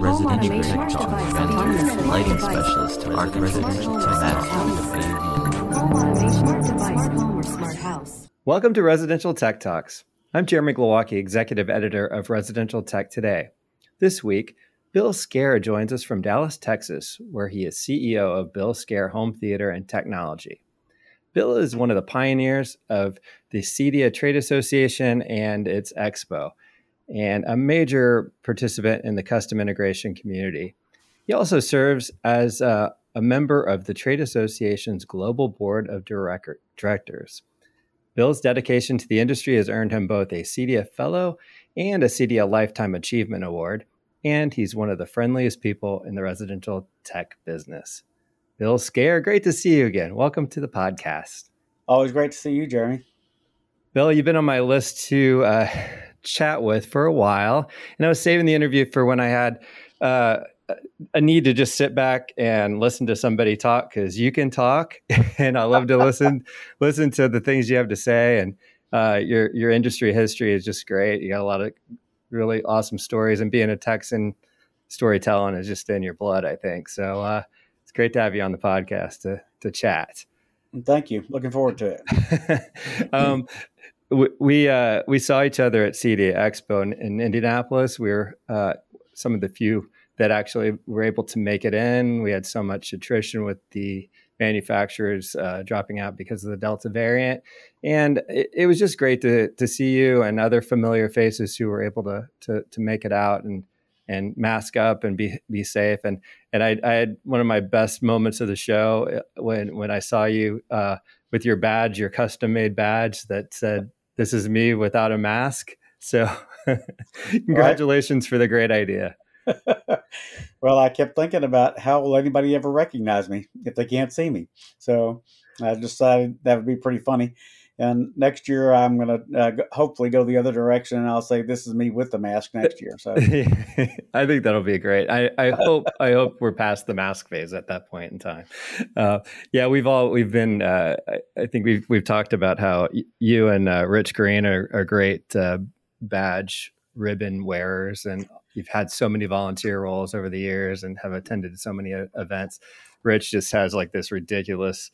residential tech talk, fantastic lighting specialist, arc residential tech Welcome to Residential Tech Talks. I'm Jeremy Glowacki, executive editor of Residential Tech Today. This week, Bill Scare joins us from Dallas, Texas, where he is CEO of Bill Scare Home Theater and Technology. Bill is one of the pioneers of the CEDIA Trade Association and its expo, and a major participant in the custom integration community. He also serves as a, a member of the Trade Association's Global Board of Direct- Directors. Bill's dedication to the industry has earned him both a CEDIA Fellow and a CEDIA Lifetime Achievement Award, and he's one of the friendliest people in the residential tech business. Bill Scare, great to see you again. Welcome to the podcast. Always great to see you, Jeremy. Bill, you've been on my list to uh, chat with for a while, and I was saving the interview for when I had uh, a need to just sit back and listen to somebody talk because you can talk, and I love to listen listen to the things you have to say. And uh, your your industry history is just great. You got a lot of really awesome stories, and being a Texan, storytelling is just in your blood. I think so. Uh, it's great to have you on the podcast to to chat. Thank you. Looking forward to it. um, we we, uh, we saw each other at CEDIA Expo in, in Indianapolis. We were uh, some of the few that actually were able to make it in. We had so much attrition with the manufacturers uh, dropping out because of the Delta variant, and it, it, was just great to to see you and other familiar faces who were able to to, to make it out and and mask up and be be safe. And and I, I had one of my best moments of the show uh, when when I saw you uh, with your badge, your custom made badge that said "This is me without a mask." So, congratulations right. for the great idea. well, I kept thinking about how will anybody ever recognize me if they can't see me. So I decided that would be pretty funny. And next year, I'm going to uh, hopefully go the other direction, and I'll say this is me with the mask next year. So I think that'll be great. I, I hope I hope we're past the mask phase at that point in time. Uh, yeah, we've all we've been. Uh, I think we've we've talked about how you and uh, Rich Green are, are great uh, badge ribbon wearers, and you've had so many volunteer roles over the years, and have attended so many events. Rich just has like this ridiculous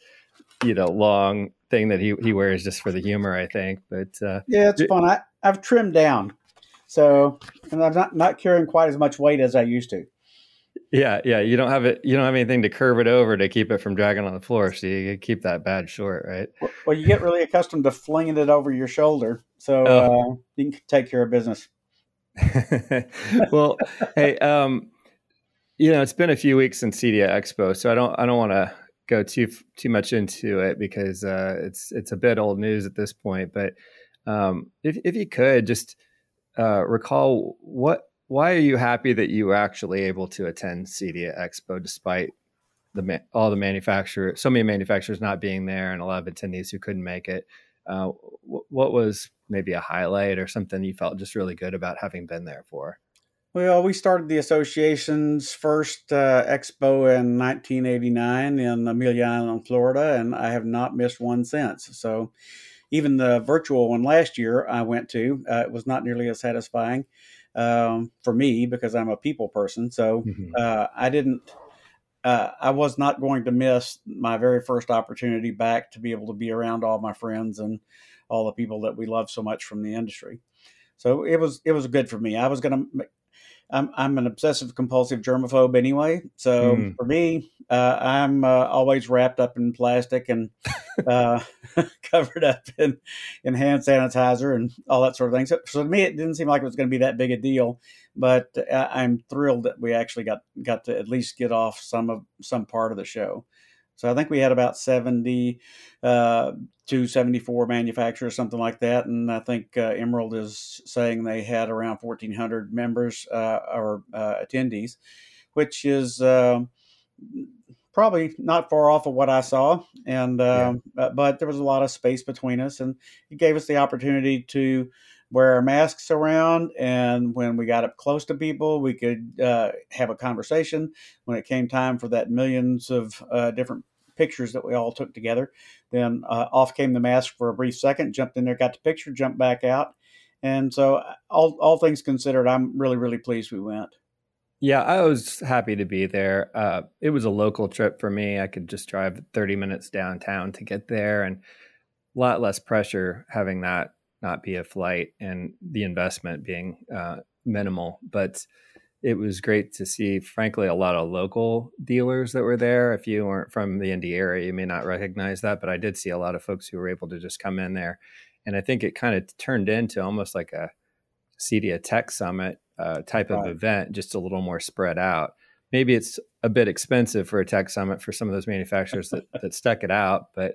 you know long thing that he he wears just for the humor, I think. But uh, yeah, it's fun. I I've trimmed down, so and I'm not not carrying quite as much weight as I used to. Yeah, yeah. You don't have it. You don't have anything to curve it over to keep it from dragging on the floor. So you keep that bad short, right? Well, you get really accustomed to flinging it over your shoulder, so oh. uh, you can take care of business. well, hey, um, you know, it's been a few weeks since CEDIA Expo, so I don't, I don't want to go too too much into it because uh, it's it's a bit old news at this point. But um, if if you could just uh, recall what why are you happy that you were actually able to attend CEDIA Expo despite the all the manufacturers, so many manufacturers not being there, and a lot of attendees who couldn't make it. Uh, what was maybe a highlight or something you felt just really good about having been there for? Well, we started the association's first uh, expo in 1989 in Amelia Island, Florida, and I have not missed one since. So, even the virtual one last year I went to, uh, it was not nearly as satisfying um, for me because I'm a people person. So, mm-hmm. uh, I didn't. Uh, I was not going to miss my very first opportunity back to be able to be around all my friends and all the people that we love so much from the industry. So it was it was good for me. I was going to I'm I'm an obsessive compulsive germaphobe anyway. So mm. for me, uh, I'm uh, always wrapped up in plastic and uh, covered up in in hand sanitizer and all that sort of thing. So, so to me, it didn't seem like it was going to be that big a deal. But uh, I'm thrilled that we actually got got to at least get off some of some part of the show. So I think we had about 70 uh, to 74 manufacturers, something like that. And I think uh, Emerald is saying they had around 1,400 members uh, or uh, attendees, which is um, probably not far off of what I saw. And um, yeah. but there was a lot of space between us, and it gave us the opportunity to wear our masks around. And when we got up close to people, we could uh, have a conversation. When it came time for that millions of uh, different pictures that we all took together, then uh, off came the mask for a brief second, jumped in there, got the picture, jumped back out. And so, uh, all, all things considered, I'm really, really pleased we went. Yeah, I was happy to be there. Uh, it was a local trip for me. I could just drive 30 minutes downtown to get there and a lot less pressure having that not be a flight and the investment being uh, minimal. But it was great to see, frankly, a lot of local dealers that were there. If you weren't from the Indy area, you may not recognize that, but I did see a lot of folks who were able to just come in there. And I think it kind of turned into almost like a CEDIA Tech Summit uh, type right. of event, just a little more spread out. Maybe it's a bit expensive for a tech summit for some of those manufacturers that, that stuck it out, but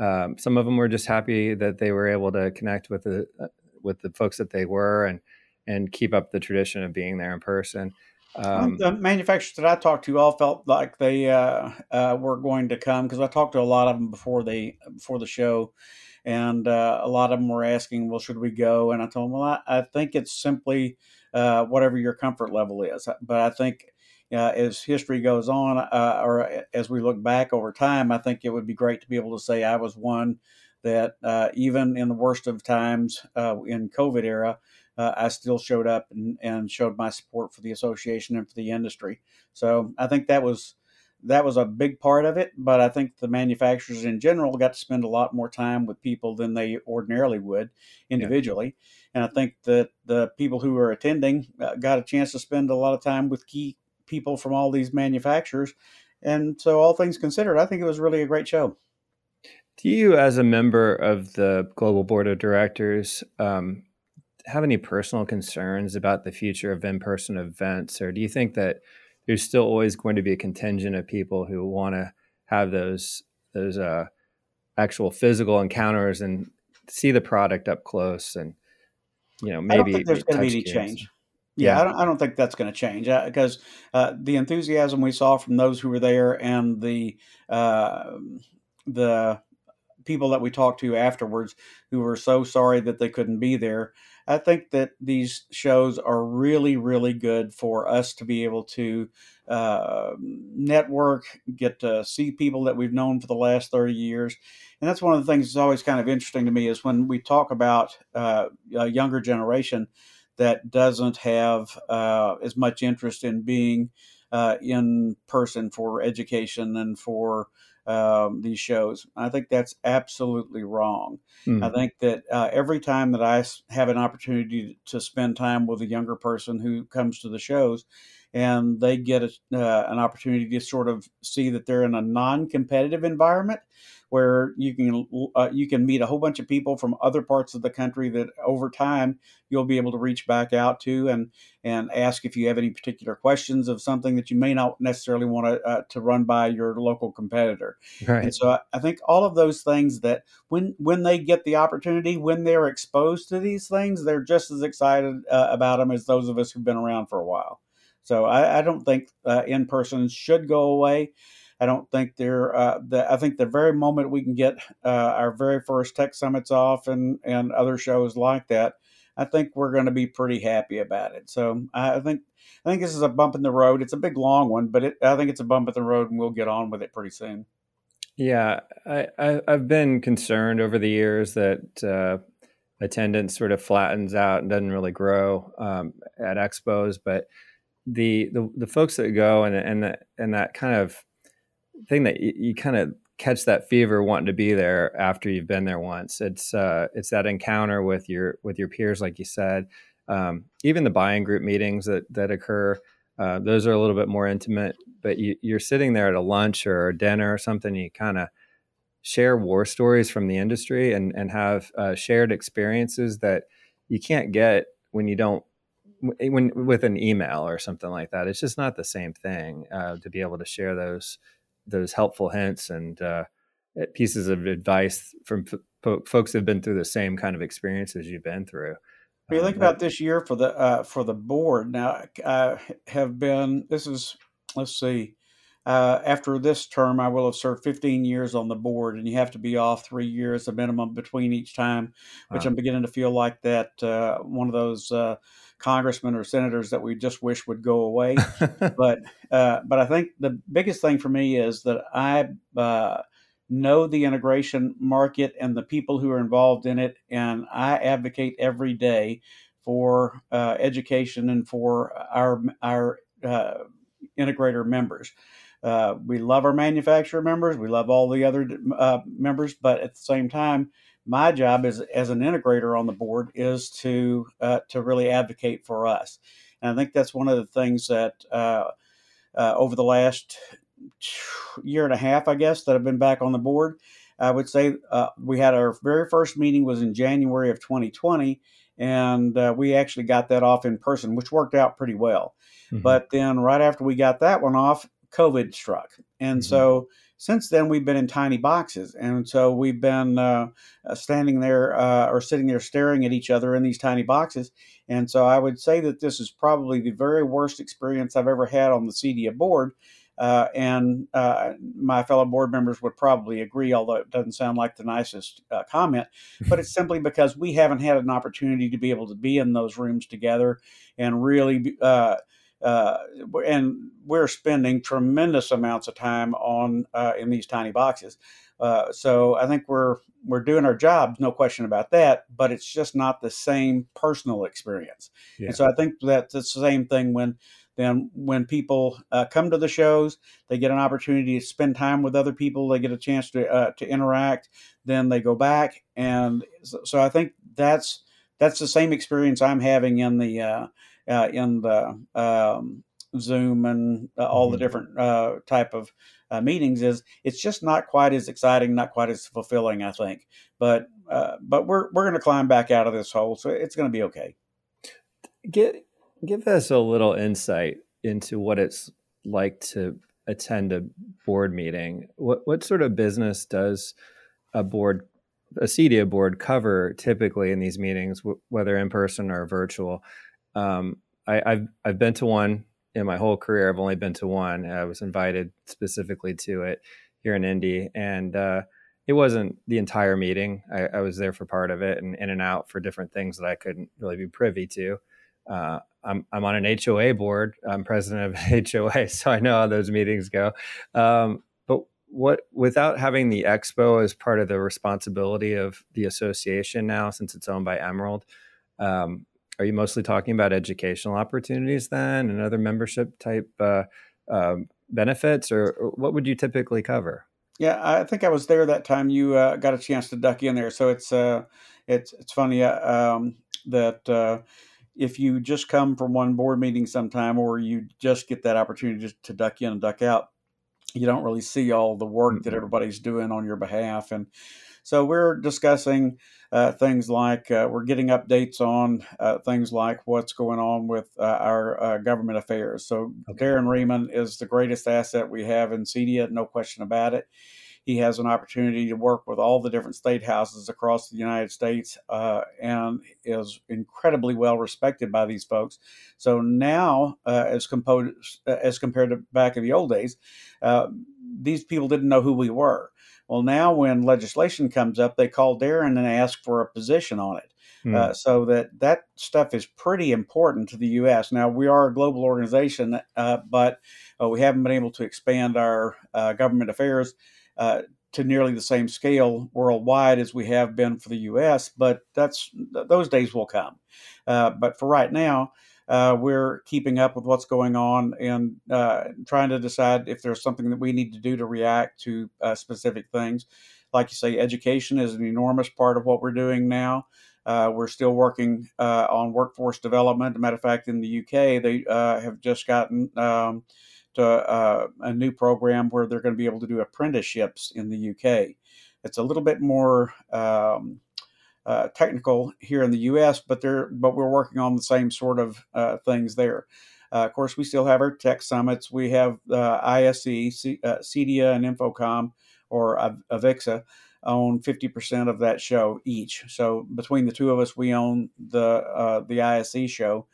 um, some of them were just happy that they were able to connect with the uh, with the folks that they were and and keep up the tradition of being there in person. Um, the manufacturers that I talked to all felt like they uh, uh, were going to come because I talked to a lot of them before they before the show, and uh, a lot of them were asking, "Well, should we go?" And I told them, "Well, I, I think it's simply uh, whatever your comfort level is." But I think uh, as history goes on, uh, or as we look back over time, I think it would be great to be able to say I was one that even in the worst of times in COVID era uh, I still showed up and, and showed my support for the association and for the industry. So I think that was that was a big part of it. But I think the manufacturers in general got to spend a lot more time with people than they ordinarily would individually. Yeah. And I think that the people who were attending uh, got a chance to spend a lot of time with key people from all these manufacturers. And so, all things considered, I think it was really a great show. Do you, as a member of the global board of directors, um, have any personal concerns about the future of in-person events, or do you think that there's still always going to be a contingent of people who want to have those those uh, actual physical encounters and see the product up close and you know maybe there's going to be any change. Yeah, yeah, I don't, I don't think that's going to change because uh, uh, the enthusiasm we saw from those who were there and the uh, the people that we talked to afterwards who were so sorry that they couldn't be there I think that these shows are really, really good for us to be able to uh, network, get to see people that we've known for the last 30 years. And that's one of the things that's always kind of interesting to me is when we talk about uh, a younger generation that doesn't have uh, as much interest in being uh, in person for education and for um, these shows. I think that's absolutely wrong. Mm. I think that uh, every time that I have an opportunity to spend time with a younger person who comes to the shows, and they get a, uh, an opportunity to sort of see that they're in a non-competitive environment where you can uh, you can meet a whole bunch of people from other parts of the country that over time you'll be able to reach back out to and and ask if you have any particular questions of something that you may not necessarily want to uh, to run by your local competitor. Right. And so I, I, think all of those things that when when they get the opportunity, when they're exposed to these things, they're just as excited uh, about them as those of us who've been around for a while. So I, I don't think uh, in person should go away. I don't think they're. Uh, the, I think the very moment we can get uh, our very first tech summits off and and other shows like that, I think we're going to be pretty happy about it. So I think I think this is a bump in the road. It's a big long one, but it, I think it's a bump in the road, and we'll get on with it pretty soon. Yeah, I, I have been concerned over the years that uh, attendance sort of flattens out and doesn't really grow um, at expos, but the, the the folks that go and and and that kind of thing that you, you kind of catch that fever wanting to be there after you've been there once. It's uh, it's that encounter with your with your peers, like you said. Um, even the buying group meetings that that occur, uh, those are a little bit more intimate. But you, you're sitting there at a lunch or a dinner or something. You kind of share war stories from the industry and and have uh, shared experiences that you can't get when you don't when with an email or something like that. It's just not the same thing uh, to be able to share those those helpful hints and uh, pieces of advice from f- folks who've been through the same kind of experiences you've been through. When you think um, about this year for the uh, for the board now, I have been. This is let's see. Uh, after this term, I will have served 15 years on the board, and you have to be off three years a minimum between each time, which I'm beginning to feel like that uh, one of those uh, congressmen or senators that we just wish would go away. but uh, but I think the biggest thing for me is that I uh, know the integration market and the people who are involved in it, and I advocate every day for uh, education and for our our uh, integrator members. Uh, we love our manufacturer members. We love all the other uh, members, but at the same time, my job as as an integrator on the board is to uh, to really advocate for us. And I think that's one of the things that uh, uh, over the last year and a half, I guess, that I've been back on the board. I would say uh, we had our very first meeting was in January of 2020, and we actually got that off in person, which worked out pretty well. Mm-hmm. But then right after we got that one off, COVID struck. And mm-hmm. so since then, we've been in tiny boxes. And so we've been uh, uh, standing there uh, or sitting there staring at each other in these tiny boxes. And so I would say that this is probably the very worst experience I've ever had on the CEDIA board. Uh, and uh, my fellow board members would probably agree, although it doesn't sound like the nicest uh, comment. But it's simply because we haven't had an opportunity to be able to be in those rooms together and really uh, uh, and we're spending tremendous amounts of time on uh, in these tiny boxes. Uh, so I think we're we're doing our jobs, no question about that. But it's just not the same personal experience. Yeah. And so I think that that's the same thing when then when people uh, come to the shows, they get an opportunity to spend time with other people. They get a chance to uh, to interact. Then they go back, and so, so, I think that's that's the same experience I'm having in the uh, in the um, Zoom and uh, all mm-hmm. the different uh, type of uh, meetings is it's just not quite as exciting, not quite as fulfilling, I think. But uh, but we're we're going to climb back out of this hole, so it's going to be okay. Get give us a little insight into what it's like to attend a board meeting. What what sort of business does a board a CEDIA board cover typically in these meetings, whether in person or virtual? Um, I, have I've been to one in my whole career. I've only been to one. I was invited specifically to it here in Indy, and uh, it wasn't the entire meeting. I, I, was there for part of it and in and out for different things that I couldn't really be privy to. Uh, I'm I'm on an HOA board. I'm president of HOA, so I know how those meetings go. Um, but what without having the expo as part of the responsibility of the association now, since it's owned by Emerald, um, are you mostly talking about educational opportunities then and other membership type uh, uh, benefits, or, or, what would you typically cover? Yeah, I think I was there that time. You uh, got a chance to duck in there, so it's uh, it's it's funny uh, um, that uh, if you just come from one board meeting sometime, or you just get that opportunity to, to duck in and duck out, you don't really see all the work mm-hmm. that everybody's doing on your behalf and so we're discussing uh, things like uh, we're getting updates on uh, things like what's going on with uh, our uh, government affairs. So okay. Darren Riemann is the greatest asset we have in CEDIA, no question about it. He has an opportunity to work with all the different state houses across the United States uh, and is incredibly well respected by these folks. So now, as, composed, as compared to back in the old days, these people didn't know who we were. Well, now when legislation comes up, they call Darren and ask for a position on it. Mm. Uh, so that that stuff is pretty important to the U.S. Now we are a global organization, uh, but uh, we haven't been able to expand our uh, government affairs uh, to nearly the same scale worldwide as we have been for the U.S. But that's those days will come. Uh, but for right now, uh, we're keeping up with what's going on and uh, trying to decide if there's something that we need to do to react to uh, specific things. Like you say, education is an enormous part of what we're doing now. Uh, we're still working uh, on workforce development. As a matter of fact, in the UK, they uh, have just gotten um, to a new program where they're going to be able to do apprenticeships in the UK. It's a little bit more um, uh, technical here in the U.S., but they're but we're working on the same sort of uh, things there. Uh, of course, we still have our tech summits. We have uh, ISE, C- uh, CEDIA, and InfoComm or Avixa own 50% of that show each. So between the two of us, we own the the ISE show,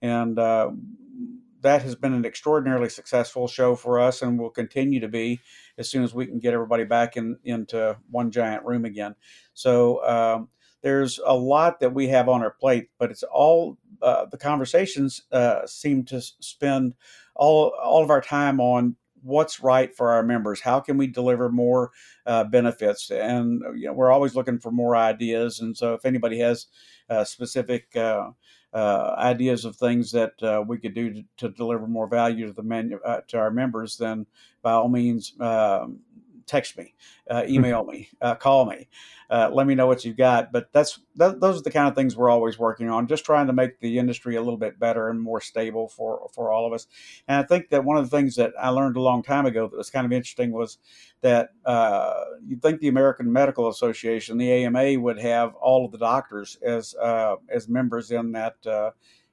and that has been an extraordinarily successful show for us, and will continue to be as soon as we can get everybody back in into one giant room again. So. Um, there's a lot that we have on our plate, but it's all uh, the conversations uh, seem to spend all all of our time on what's right for our members. How can we deliver more uh, benefits? And you know, we're always looking for more ideas. And so, if anybody has uh, specific uh, uh, ideas of things that we could do to, to, deliver more value to the menu, to our members, then by all means, um, text me, uh, hmm. email me, uh, call me, uh, let me know what you've got. But that's that, those are the kind of things we're always working on, just trying to make the industry a little bit better and more stable for for all of us. And I think that one of the things that I learned a long time ago that was kind of interesting was that uh, you'd think the American Medical Association, the AMA, would have all of the doctors as uh, as members in that uh,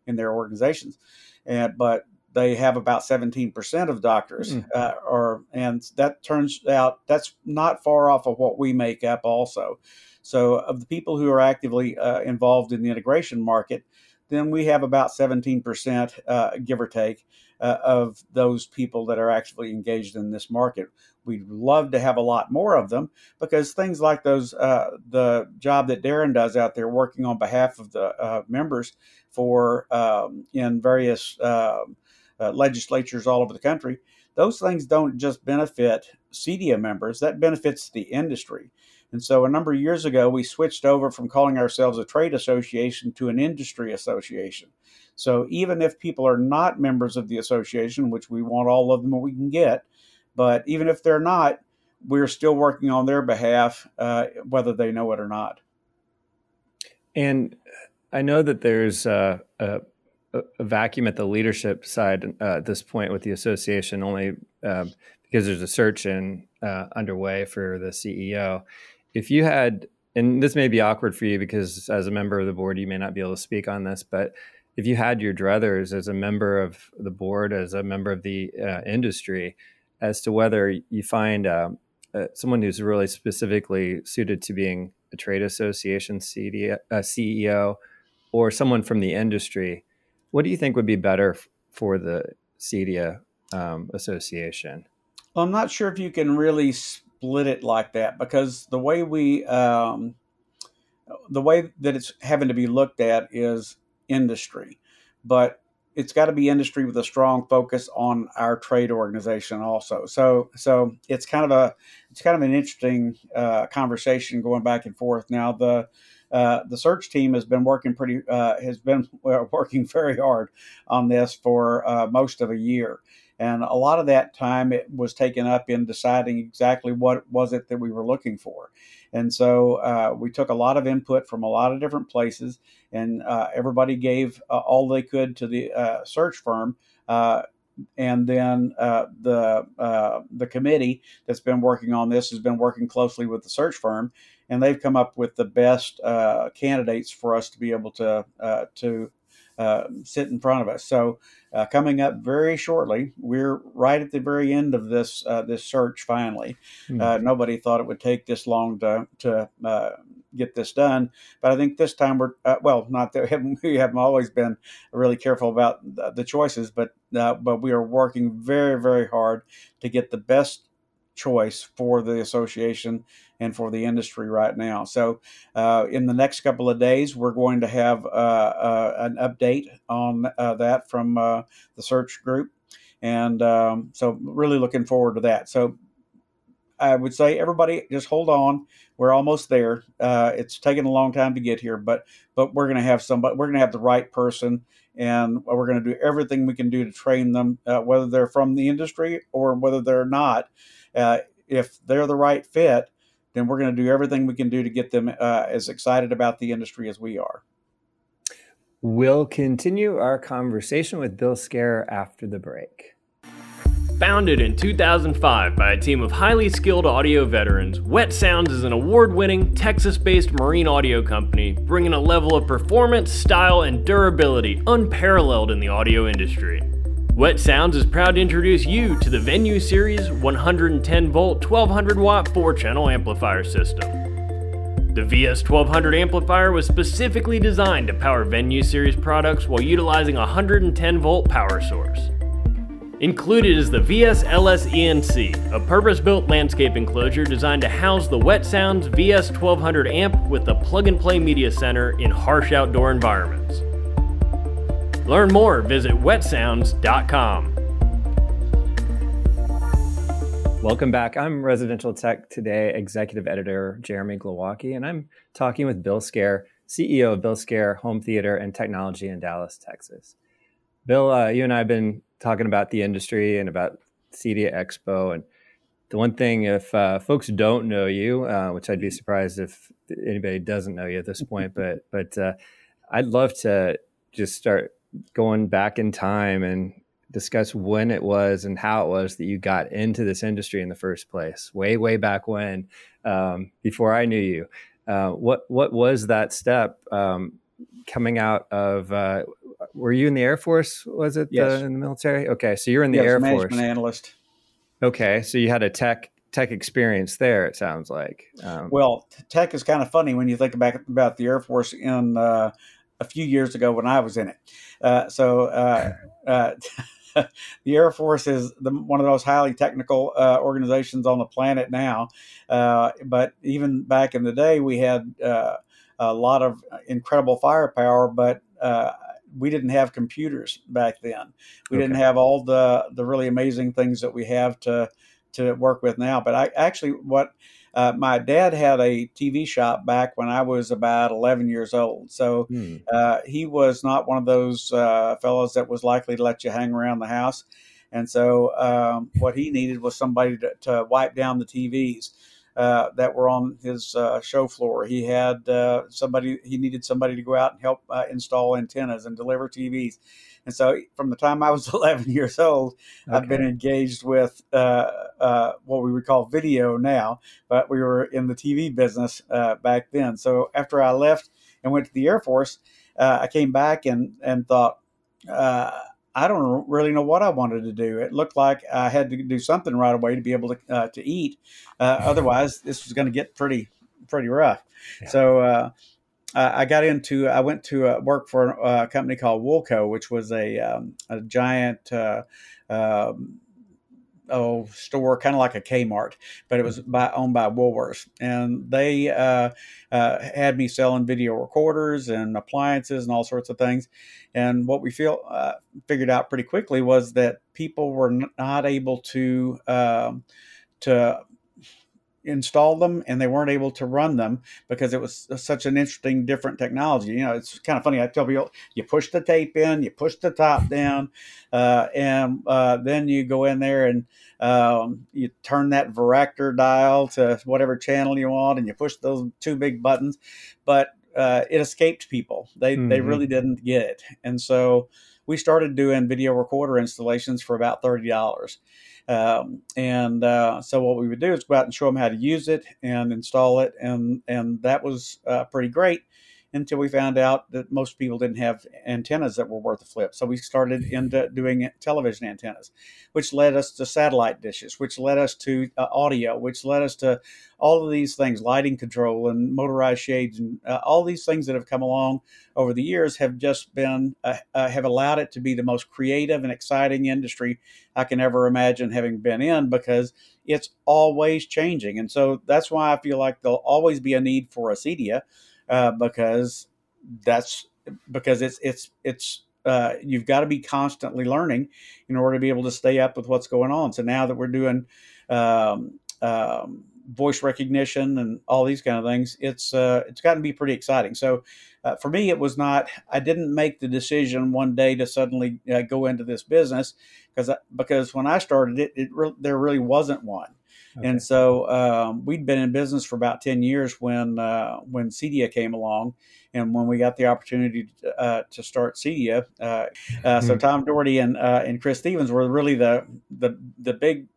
in their organizations. And, but they have about 17% of doctors mm. uh, or and that turns out that's not far off of what we make up also so of the people who are actively uh, involved in the integration market then we have about 17% uh, give or take uh, of those people that are actually engaged in this market we'd love to have a lot more of them because things like those uh, the job that darren does out there working on behalf of the uh, members for um, in various um, uh, legislatures all over the country, those things don't just benefit CEDIA members, that benefits the industry. And so a number of years ago, we switched over from calling ourselves a trade association to an industry association. So even if people are not members of the association, which we want all of them we can get, but even if they're not, we're still working on their behalf, uh, whether they know it or not. And I know that there's a, a, vacuum at the leadership side uh, at this point with the association, only uh, because there's a search in uh, underway for the CEO. If you had, and this may be awkward for you because as a member of the board, you may not be able to speak on this, but if you had your druthers as a member of the board, as a member of the uh, industry, as to whether you find uh, uh, someone who's really specifically suited to being a trade association CEO or someone from the industry what do you think would be better f- for the CEDIA um, association? Well, I'm not sure if you can really split it like that because the way we, um, the way that it's having to be looked at is industry, but it's got to be industry with a strong focus on our trade organization also. So, so it's kind of a, it's kind of an interesting uh, conversation going back and forth. Now, the uh, the search team has been working pretty uh, has been working very hard on this for uh, most of a year. And a lot of that time it was taken up in deciding exactly what was it that we were looking for. And so uh, we took a lot of input from a lot of different places and uh, everybody gave all they could to the search firm and then uh, the uh, the committee that's been working on this has been working closely with the search firm, and they've come up with the best uh, candidates for us to be able to uh, to uh, sit in front of us. So, uh, coming up very shortly, we're right at the very end of this uh, this search. Finally, mm-hmm. nobody thought it would take this long to to get this done, but I think this time we're well. Not that we haven't always been really careful about the, the choices, but but we are working very very hard to get the best choice for the association and for the industry right now. So, uh, in the next couple of days, we're going to have uh, uh, an update on uh, that from uh, the search group. And um, so, really looking forward to that. So, I would say everybody just hold on. We're almost there. Uh, it's taken a long time to get here, but but we're going to have somebody. We're going to have the right person, and we're going to do everything we can do to train them, whether they're from the industry or whether they're not. If they're the right fit, then we're going to do everything we can do to get them uh, as excited about the industry as we are. We'll continue our conversation with Bill Scare after the break. Founded in 2005 by a team of highly skilled audio veterans, Wet Sounds is an award winning, Texas based marine audio company bringing a level of performance, style, and durability unparalleled in the audio industry. Wet Sounds is proud to introduce you to the Venue Series 110 volt 1200 watt 4 channel amplifier system. The VS 1200 amplifier was specifically designed to power Venue Series products while utilizing a 110 volt power source. Included is the VS LS ENC, a purpose built landscape enclosure designed to house the Wet Sounds VS 1200 amp with the plug and play media center in harsh outdoor environments. Learn more, visit wetsounds.com. Welcome back. I'm Residential Tech Today Executive Editor Jeremy Glowacki, and I'm talking with Bill Scare, CEO of Bill Scare Home Theater and Technology in Dallas, Texas. Bill, uh, you and I have been talking about the industry and about CEDIA Expo. And the one thing, if uh, folks don't know you, uh, which I'd be surprised if anybody doesn't know you at this point, but but uh, I'd love to just start going back in time and discuss when it was and how it was that you got into this industry in the first place, way way back when, um, before I knew you. Uh, what what was that step um, coming out of? Uh, were you in the Air Force? Was it yes. the, in the military? Okay, so you're in the yes, Air management Force. analyst. Okay, so you had a tech tech experience there. It sounds like. Um, well, tech is kind of funny when you think back about the Air Force in uh, a few years ago when I was in it. Uh, so. Uh, uh the Air Force is the, one of the most highly technical uh, organizations on the planet now. Uh, but even back in the day, we had uh, a lot of incredible firepower, but uh, we didn't have computers back then. We okay. didn't have all the the really amazing things that we have to to work with now. But I actually what uh, my dad had a TV shop back when I was about 11 years old. So hmm. uh, he was not one of those uh, fellows that was likely to let you hang around the house. And so um, what he needed was somebody to, to wipe down the TVs. Uh, that were on his uh, show floor. He had uh, somebody. He needed somebody to go out and help uh, install antennas and deliver TVs. And so, from the time I was 11 years old, okay. I've been engaged with uh, uh, what we would call video now, but we were in the TV business uh, back then. So, after I left and went to the Air Force, uh, I came back and, and thought, uh, I don't really know what I wanted to do. It looked like I had to do something right away to be able to uh, to eat. otherwise, this was going to get pretty pretty rough. Yeah. So uh, I got into, I went to uh, work for a company called Woolco, which was a, um, a giant, uh, um, oh, store, kind of like a Kmart, but it was mm-hmm. by, owned by Woolworths. And they uh, uh, had me selling video recorders and appliances and all sorts of things. And what we feel uh, figured out pretty quickly was that people were not able to um, to install them and they weren't able to run them because it was such an interesting different technology. You know it's kind of funny i tell people you push the tape in you push the top down uh, and uh, then you go in there and um, you turn that varactor dial to whatever channel you want and you push those two big buttons but uh, it escaped people. They, mm-hmm. they really didn't get it. And so we started doing video recorder installations for about $30 um, and uh, so what we would do is go out and show them how to use it and install it, and and that was uh, pretty great until we found out that most people didn't have antennas that were worth a flip. So we started into doing television antennas, which led us to satellite dishes, which led us to uh, audio, which led us to all of these things, lighting control and motorized shades, and uh, all these things that have come along over the years have just been uh, uh have allowed it to be the most creative and exciting industry I can ever imagine having been in because it's always changing, and so that's why I feel like there'll always be a need for a CEDIA uh, because that's because it's it's it's uh, you've got to be constantly learning in order to be able to stay up with what's going on. So now that we're doing um, um, voice recognition and all these kind of things, it's uh, it's gotten to be pretty exciting. So uh, for me, it was not. I didn't make the decision one day to suddenly uh, go into this business because because when I started it, it re- there really wasn't one. Okay. And so um, we'd been in business for about ten years when uh, when CEDIA came along, and when we got the opportunity to, uh, to start CEDIA. Uh, uh mm-hmm. So Tom Doherty and uh, and Chris Stevens were really the the the big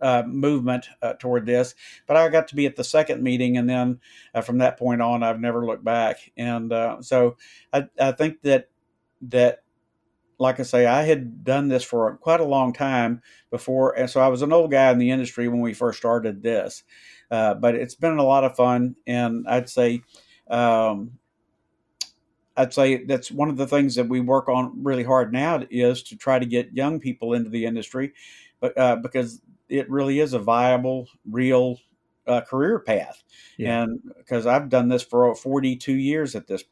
uh, movement uh, toward this. But I got to be at the second meeting, and then uh, from that point on, I've never looked back. And so I, I, think that that like I say, I had done this for quite a long time before, and so I was an old guy in the industry when we first started this. Uh, but it's been a lot of fun, and I'd say, um, I'd say that's one of the things that we work on really hard now is to try to get young people into the industry, but uh, because it really is a viable, real uh, career path. Yeah. And because I've done this for 42 years at this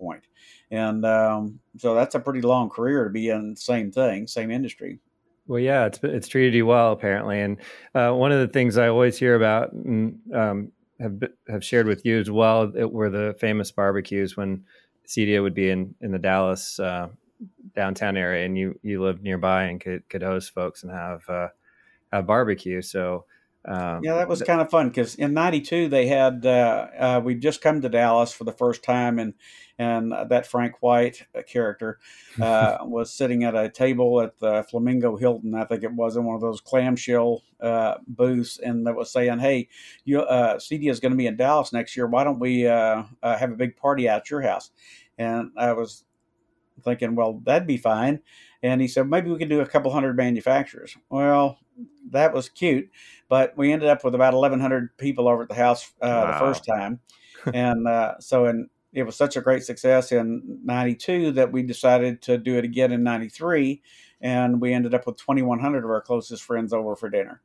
And um, so that's a pretty long career to be in the same thing, same industry. Well, yeah, it's it's treated you well apparently, and uh, one of the things I always hear about and um, have have shared with you as well it were the famous barbecues when CEDIA would be in in the Dallas uh, downtown area, and you you lived nearby and could could host folks and have uh, have barbecue. So um, yeah, that was kind of fun because in '92 they had uh, uh, we'd just come to Dallas for the first time, and and that Frank White uh, character uh, was sitting at a table at the Flamingo Hilton, I think it was, in one of those clamshell uh, booths, and that was saying, "Hey, you uh, CEDIA is going to be in Dallas next year. Why don't we have a big party at your house?" And I was thinking, "Well, that'd be fine." And he said, maybe we could do a couple hundred manufacturers. Well, that was cute, but we ended up with about 1,100 people over at the house uh, wow. the first time. and uh, so, and it was such a great success in 92 that we decided to do it again in 93. And we ended up with 2,100 of our closest friends over for dinner.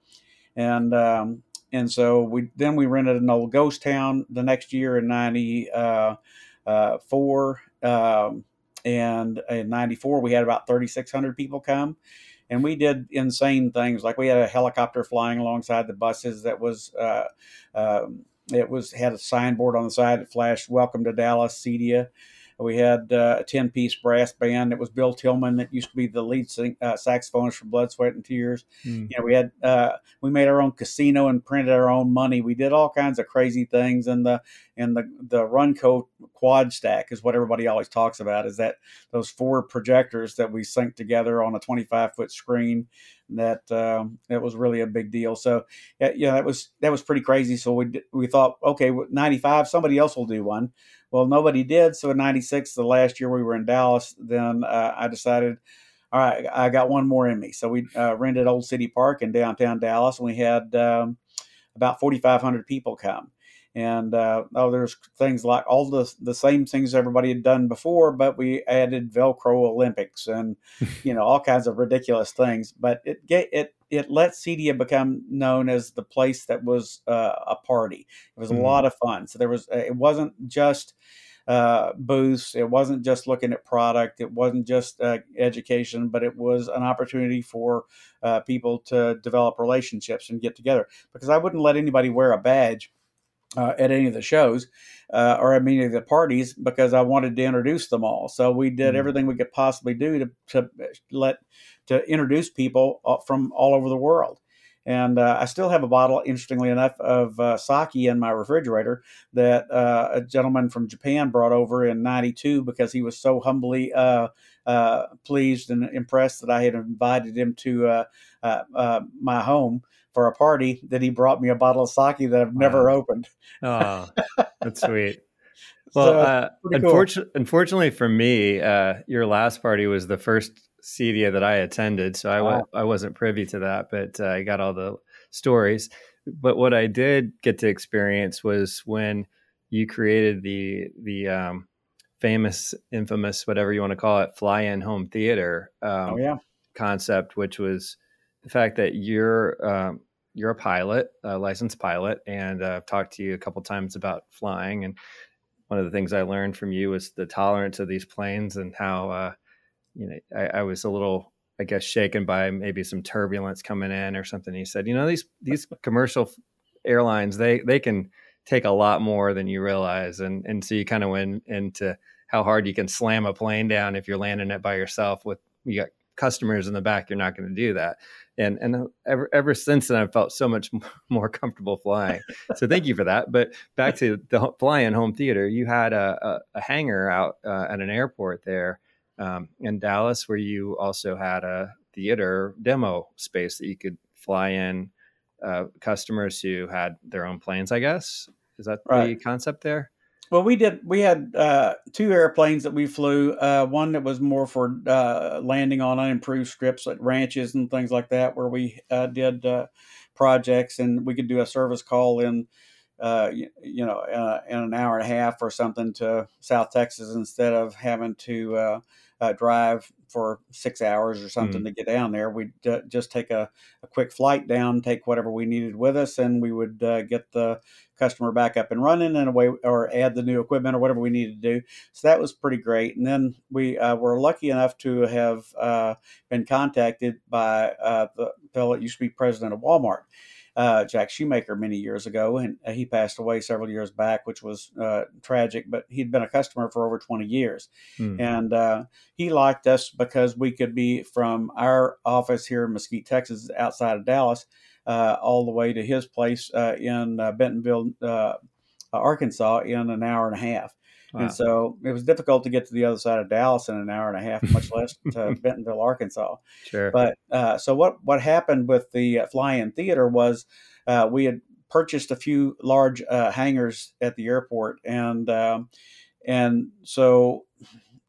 And, um, and so we then we rented an old ghost town the next year in 94 uh, uh, um, and in 94 we had about 3600 people come and we did insane things like we had a helicopter flying alongside the buses that was uh, um, it was had a signboard on the side that flashed welcome to dallas cedia we had uh, a 10 piece brass band. It was Bill Tillman that used to be the lead sing, uh, saxophonist for Blood, Sweat, and Tears. Mm. You know, we had, uh, we made our own casino and printed our own money. We did all kinds of crazy things. And the, and the, the Runco quad stack is what everybody always talks about is that those four projectors that we sync together on a 25 foot screen that um, that was really a big deal. So yeah, that was that was pretty crazy. So we we thought, okay, 95, somebody else will do one. Well, nobody did. So in 96, the last year we were in Dallas, then uh, I decided, all right, I got one more in me. So we uh, rented Old City Park in downtown Dallas, and we had um, about 4,500 people come. And uh, oh, there's things like all the the same things everybody had done before, but we added Velcro Olympics and you know all kinds of ridiculous things. But it it it let CEDIA become known as the place that was uh, a party. It was mm-hmm. a lot of fun. So there was uh, it wasn't just uh, booths. It wasn't just looking at product. It wasn't just uh, education, but it was an opportunity for uh, people to develop relationships and get together. Because I wouldn't let anybody wear a badge uh, at any of the shows uh, or at any of the parties because I wanted to introduce them all. So we did mm-hmm. everything we could possibly do to, to let to introduce people uh, from all over the world. And uh, I still have a bottle, interestingly enough, of uh, sake in my refrigerator that uh, a gentleman from Japan brought over in '92 because he was so humbly uh, uh, pleased and impressed that I had invited him to my home for a party that he brought me a bottle of sake that I've never wow. opened. Oh, that's sweet. Well, so, uh, unfortunately, cool. unfortunately for me, uh, your last party was the first CEDIA that I attended, so I wow. I wasn't privy to that, but uh, I got all the stories. But what I did get to experience was when you created the the um, famous, infamous, whatever you want to call it, fly-in home theater um, oh, yeah. concept, which was the fact that you're um, you're a pilot, a licensed pilot, and uh, I've talked to you a couple times about flying. And one of the things I learned from you was the tolerance of these planes and how uh, you know I, I, was a little, I guess, shaken by maybe some turbulence coming in or something. He said, you know, these these commercial airlines they they can take a lot more than you realize, and and so you kind of went into how hard you can slam a plane down if you're landing it by yourself with you got customers in the back, you're not going to do that. And and ever ever since then, I've felt so much more comfortable flying. so thank you for that. But back to the fly-in home theater, you had a, a, a hangar out uh, at an airport there um, in Dallas, where you also had a theater demo space that you could fly in uh, customers who had their own planes. I guess is that right. the concept there? Well, we did. We had uh, two airplanes that we flew. Uh, one that was more for uh, landing on unimproved strips at ranches and things like that, where we uh, did uh, projects, and we could do a service call in, uh, you, you, know, in an hour and a half or something to South Texas instead of having to uh, drive for six hours or something mm. to get down there. We'd uh, just take a, a, quick flight down, take whatever we needed with us, and we would uh, get the customer back up and running and away, or add the new equipment or whatever we needed to do. So that was pretty great. And then we uh, were lucky enough to have uh, been contacted by uh, the fellow that used to be president of Walmart uh, Jack Shewmaker many years ago, and uh, he passed away several years back, which was uh, tragic. But he'd been a customer for over 20 years, mm. and uh, he liked us because we could be from our office here in Mesquite, Texas, outside of Dallas, uh, all the way to his place uh, in Bentonville, Arkansas, in an hour and a half. Wow. And so it was difficult to get to the other side of Dallas in an hour and a half, much less to Bentonville, Arkansas. Sure. But uh, so what what happened with the uh, fly-in theater was uh, we had purchased a few large uh, hangars at the airport, and um, and so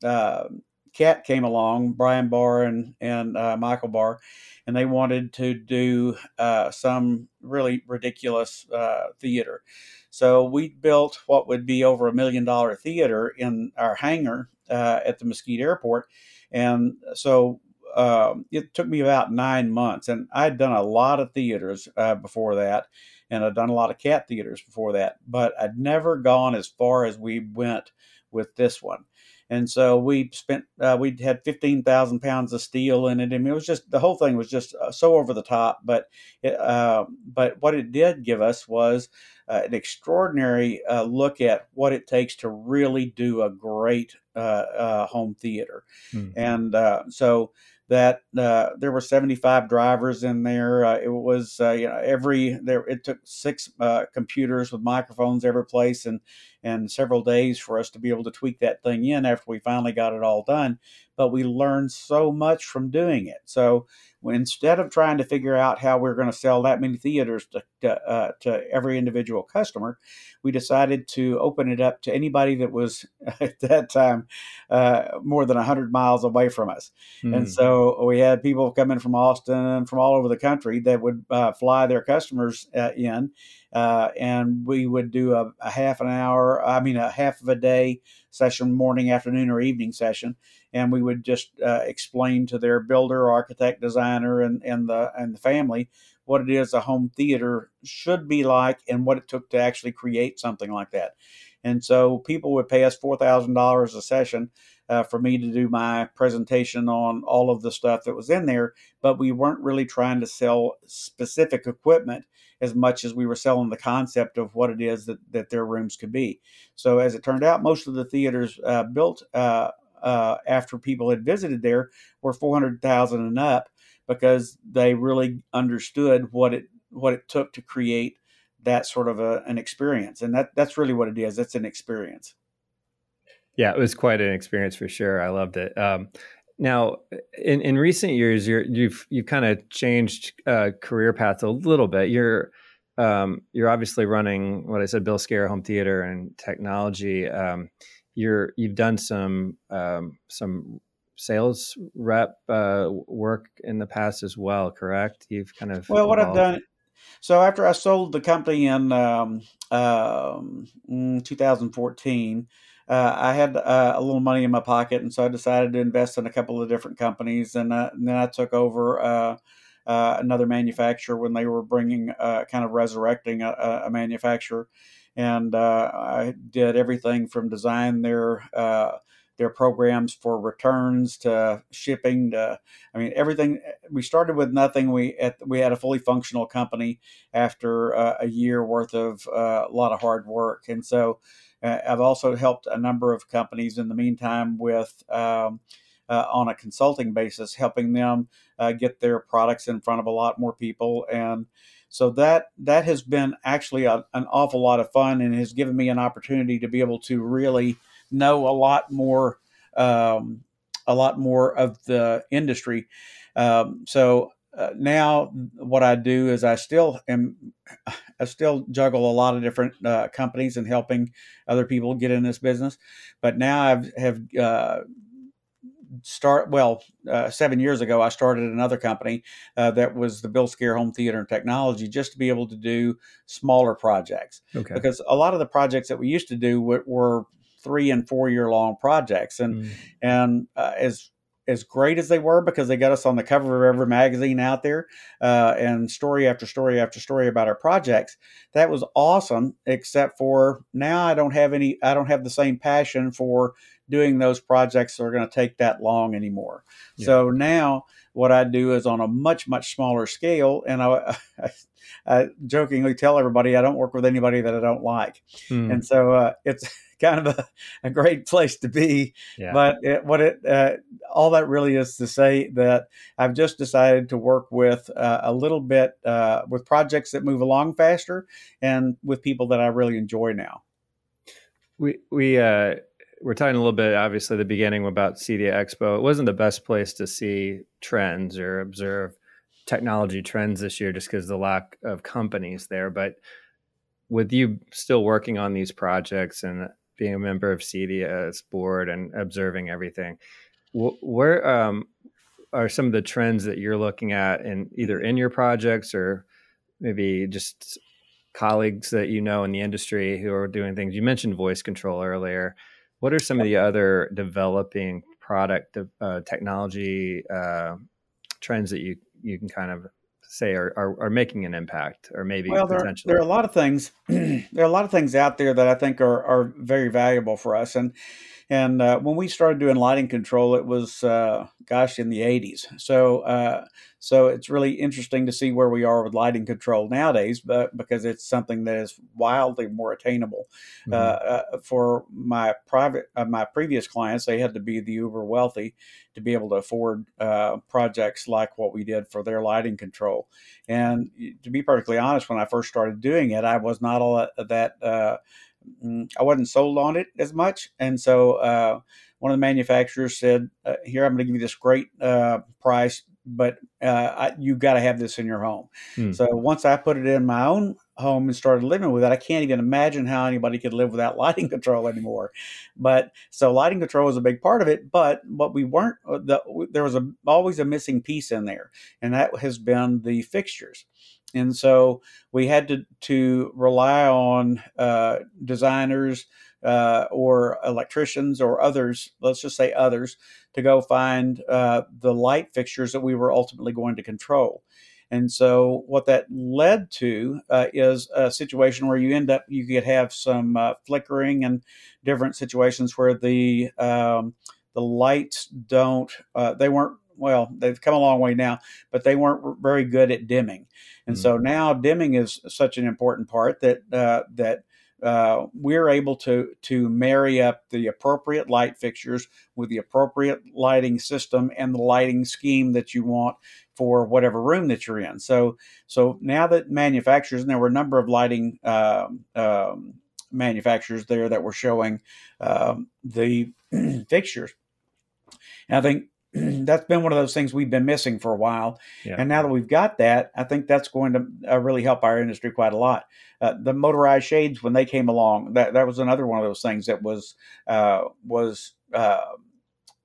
uh, Cat came along, Brian Barr and and uh, Michael Barr, and they wanted to do some really ridiculous theater. So we built what would be over a million dollar theater in our hangar uh, at the Mesquite Airport. And so um, it took me about nine months. And I'd done a lot of theaters uh, before that. And I'd done a lot of cat theaters before that. But I'd never gone as far as we went with this one and so we spent uh, we had 15,000 pounds of steel in it. Mean, it was just the whole thing was just uh, so over the top. But it, uh, but what it did give us was uh, an extraordinary uh, look at what it takes to really do a great uh, home theater. Mm-hmm. And so that uh, there were 75 drivers in there. Uh, it was uh, you know every there. It took six uh, computers with microphones every place, and and several days for us to be able to tweak that thing in after we finally got it all done. But we learned so much from doing it. So instead of trying to figure out how we are going to sell that many theaters to to, uh, to, every individual customer, we decided to open it up to anybody that was at that time uh, more than hundred miles away from us. Mm. And hmm. so we had people coming from Austin and from all over the country that would uh, fly their customers uh, in, uh, and we would do a, a half an hour, I mean, a half of a day session, morning, afternoon, or evening session and we would just uh, explain to their builder, architect, designer, and and the and the family what it is a home theater should be like and what it took to actually create something like that. And so people would pay us four thousand dollars a session uh, for me to do my presentation on all of the stuff that was in there, but we weren't really trying to sell specific equipment as much as we were selling the concept of what it is that, that their rooms could be. So as it turned out, most of the theaters uh, built uh, uh, after people had visited there were 400,000 and up because they really understood what it what it took to create that sort of a, an experience. And that that's really what it is. It's an experience. Yeah it was quite an experience for sure. I loved it. Um, now in, in recent years you have you've, you've kind of changed uh, career paths a little bit you're um, you're obviously running what i said bill Skaer home theater and technology um, you're you've done some um, some sales rep uh, work in the past as well, correct? You've kind of well, what I've done. So after I sold the company in um, um, 2014, uh, I had uh, a little money in my pocket, and so I decided to invest in a couple of different companies, and, uh, and then I took over. Uh, uh, another manufacturer when they were bringing, kind of resurrecting a, a manufacturer, and uh, I did everything from design their uh, their programs for returns to shipping to I mean everything. We started with nothing. We at, we had a fully functional company after uh, a year worth of uh, a lot of hard work, and so uh, I've also helped a number of companies in the meantime with. Um, uh, on a consulting basis, helping them uh, get their products in front of a lot more people and so that that has been actually a, an awful lot of fun and has given me an opportunity to be able to really know a lot more um, a lot more of the industry. Um, so uh, now what I do is I still am I still juggle a lot of different uh, companies and helping other people get in this business. But now I've have uh, start well uh, seven years ago i started another company uh, that was the bill Skaer home theater and technology just to be able to do smaller projects okay. because a lot of the projects that we used to do were, were three and four year long projects, and Mm. and uh, as as great as they were because they got us on the cover of every magazine out there uh, and story after story after story about our projects that was awesome except for now i don't have any i don't have the same passion for doing those projects that are going to take that long anymore Yeah. so now what i do is on a much much smaller scale and I, I, I jokingly tell everybody i don't work with anybody that i don't like Mm. and so uh, it's kind of a, a great place to be yeah. but it, what it uh, all that really is to say that I've just decided to work with uh, a little bit uh, with projects that move along faster and with people that I really enjoy now. we we uh we're talking a little bit obviously the beginning about CEDIA Expo. It wasn't the best place to see trends or observe technology trends this year just because the lack of companies there. But with you still working on these projects and being a member of CEDIA's board and observing everything, wh- where um, are some of the trends that you're looking at in either in your projects or maybe just colleagues that you know in the industry who are doing things? You mentioned voice control earlier. What are some of the other developing product uh, technology uh, trends that you you can kind of say are, are, are making an impact or maybe Well, there, potentially? there are a lot of things. there are a lot of things out there that I think are, are very valuable for us. And and uh, when we started doing lighting control, it was uh, gosh in the '80s. So uh, so it's really interesting to see where we are with lighting control nowadays, but because it's something that is wildly more attainable. Uh, uh, for my private, uh, my previous clients, they had to be the uber wealthy to be able to afford uh, projects like what we did for their lighting control. And to be perfectly honest, when I first started doing it, I was not all that. Mm, I wasn't sold on it as much, and so uh, one of the manufacturers said, uh, "Here, I'm going to give you this great uh, price." But uh, I, you got to have this in your home. Hmm. So once I put it in my own home and started living with it, I can't even imagine how anybody could live without lighting control anymore. But so lighting control was a big part of it. But what we weren't, uh, the, there was a, always a missing piece in there, and that has been the fixtures. And so we had to to rely on uh, designers uh, or electricians or others. Let's just say others to go find uh, the light fixtures that we were ultimately going to control. And so, what that led to uh, is a situation where you end up, you could have some uh, flickering and different situations where the um, the lights don't, uh, they weren't well, they've come a long way now, but they weren't very good at dimming. And Mm. so now dimming is such an important part that uh, that uh, we're able to to marry up the appropriate light fixtures with the appropriate lighting system and the lighting scheme that you want for whatever room that you're in. So so now that manufacturers and there were a number of lighting um, um, manufacturers there that were showing um, the fixtures. And I think that's been one of those things we've been missing for a while. Yeah. And now that we've got that, I think that's going to uh, really help our industry quite a lot. Uh, the motorized shades, when they came along, that, that was another one of those things that was uh, was uh,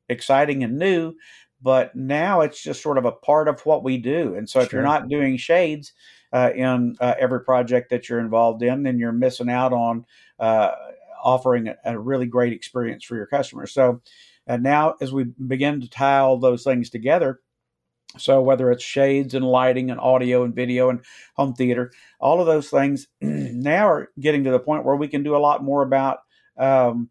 exciting and new. But now it's just sort of a part of what we do. And so if you're not doing shades uh, in uh, every project that you're involved in, then you're missing out on uh, offering a, a really great experience for your customers. So and now, as we begin to tie all those things together, so whether it's shades and lighting and audio and video and home theater, all of those things now are getting to the point where we can do a lot more about um,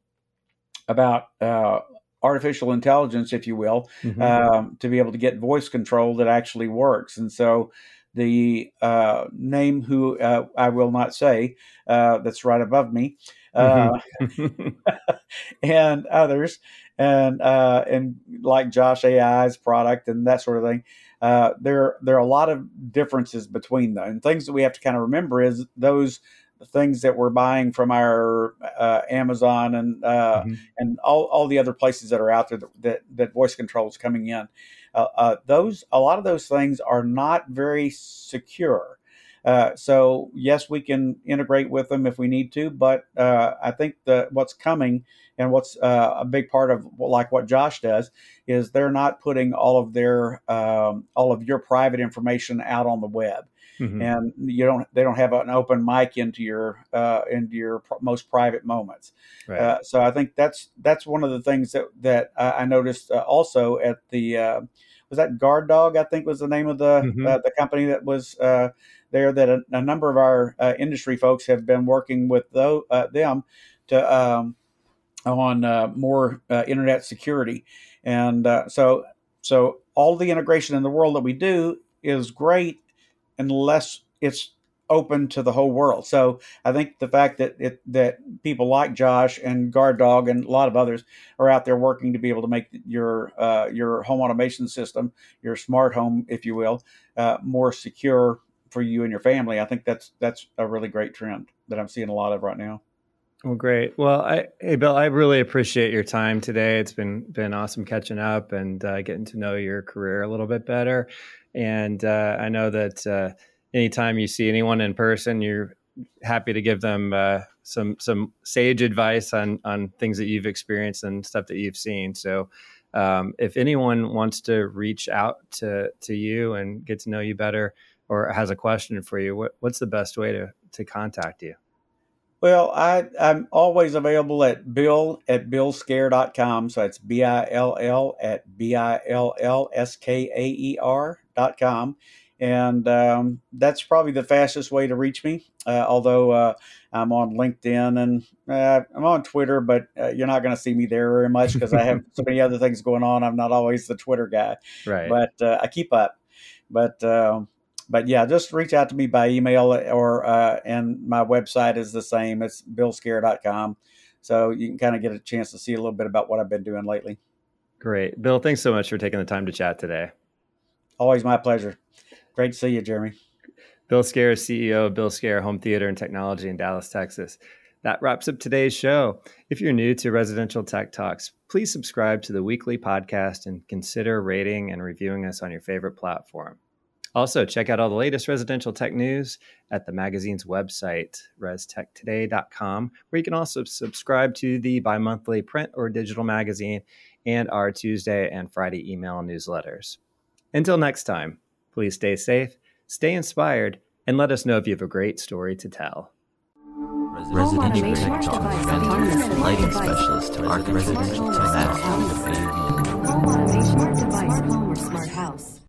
about uh, artificial intelligence, if you will, Mhm. um, to be able to get voice control that actually works. And so, the uh, name who uh, I will not say uh, that's right above me. Uh, Mhm. and others, and uh, and like Josh AI's product and that sort of thing. Uh, there there are a lot of differences between them. And things that we have to kind of remember is those things that we're buying from our uh, Amazon and uh, Mhm. and all, all the other places that are out there that that, that voice control is coming in. Uh, uh, those a lot of those things are not very secure. Uh, so yes, we can integrate with them if we need to, but uh, I think that what's coming and what's uh, a big part of like what Josh does is they're not putting all of their um, all of your private information out on the web. Mm-hmm. and you don't they don't have an open mic into your uh, into your pr- most private moments. Right. Uh, so I think that's that's one of the things that that I noticed uh, also at the uh, was that Guard Dog I think was the name of the mm-hmm. Uh, the company that was uh, there that a, a, number of our industry folks have been working with though, them to um, on more internet security and so so all the integration in the world that we do is great unless it's open to the whole world. So I think the fact that it, that people like Josh and Guard Dog and a lot of others are out there working to be able to make your uh, your home automation system, your smart home, if you will, uh, more secure for you and your family. I think that's that's a really great trend that I'm seeing a lot of right now. Well, great. Well, I, hey Bill, I really appreciate your time today. It's been been awesome catching up and uh, getting to know your career a little bit better. And uh, I know that uh, anytime you see anyone in person, you're happy to give them uh, some some sage advice on on things that you've experienced and stuff that you've seen. So. Um, if anyone wants to reach out to, to you and get to know you better or has a question for you, what, what's the best way to, to contact you? Well, I, I'm always available at bill at billskaer.com. So it's B I L L at B I L L S K A E R.com. And um, that's probably the fastest way to reach me. Uh, although uh, I'm on LinkedIn and uh, I'm on Twitter, but uh, you're not going to see me there very much because I have so many other things going on. I'm not always the Twitter guy. Right. But uh, I keep up. But um, but yeah, just reach out to me by email or uh, and my website is the same. It's billskaer.com. So you can kind of get a chance to see a little bit about what I've been doing lately. Great. Bill, thanks so much for taking the time to chat today. Always my pleasure. Great to see you, Jeremy. Bill is CEO of Bill Skaer Home Theater and Technology in Dallas, Texas. That wraps up today's show. If you're new to Residential Tech Talks, please subscribe to the weekly podcast and consider rating and reviewing us on your favorite platform. Also, check out all the latest residential tech news at the magazine's website, restechtoday.com, where you can also subscribe to the bi monthly print or digital magazine and our Tuesday and Friday email newsletters. Until next time, please stay safe, stay inspired, and let us know if you have a great story to tell. Residential Tech lighting specialist, Arc Residential Tech, Home automation, smart home or smart house.